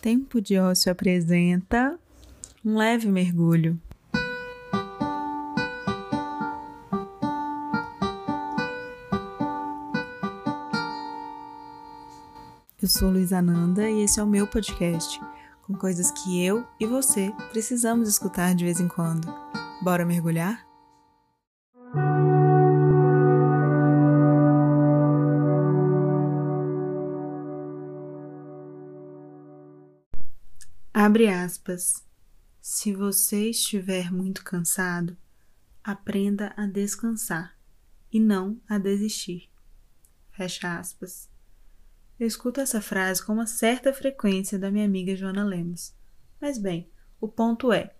Tempo de Ócio apresenta um leve mergulho. Eu sou Luísa Ananda e esse é o meu podcast, com coisas que eu e você precisamos escutar de vez em quando. Bora mergulhar? Abre aspas. Se você estiver muito cansado, aprenda a descansar e não a desistir. Fecha aspas. Eu escuto essa frase com uma certa frequência da minha amiga Joana Lemos. Mas bem, o ponto é: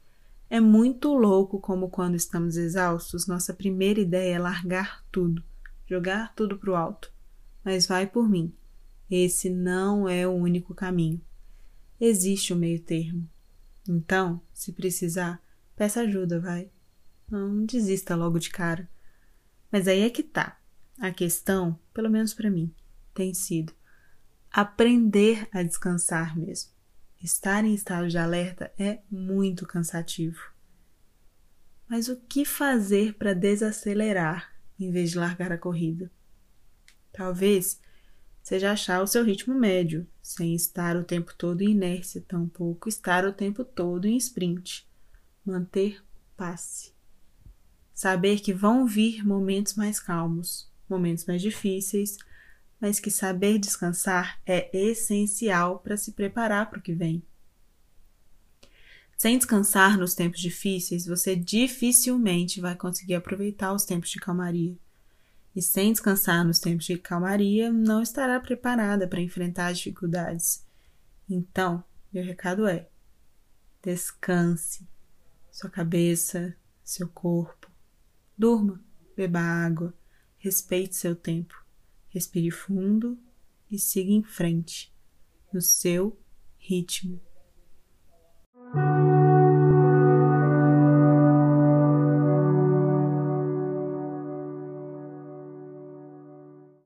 é muito louco como quando estamos exaustos, nossa primeira ideia é largar tudo, jogar tudo pro alto. Mas vai por mim. Esse não é o único caminho existe o um meio termo. Então, se precisar, peça ajuda, vai. Não desista logo de cara. Mas aí é que tá. A questão, pelo menos para mim, tem sido aprender a descansar mesmo. Estar em estado de alerta é muito cansativo. Mas o que fazer para desacelerar em vez de largar a corrida? Talvez seja achar o seu ritmo médio, sem estar o tempo todo em inércia, tampouco estar o tempo todo em sprint. Manter o passe. Saber que vão vir momentos mais calmos, momentos mais difíceis, mas que saber descansar é essencial para se preparar para o que vem. Sem descansar nos tempos difíceis, você dificilmente vai conseguir aproveitar os tempos de calmaria e sem descansar nos tempos de calmaria, não estará preparada para enfrentar as dificuldades. Então, meu recado é: descanse sua cabeça, seu corpo. Durma, beba água, respeite seu tempo. Respire fundo e siga em frente, no seu ritmo.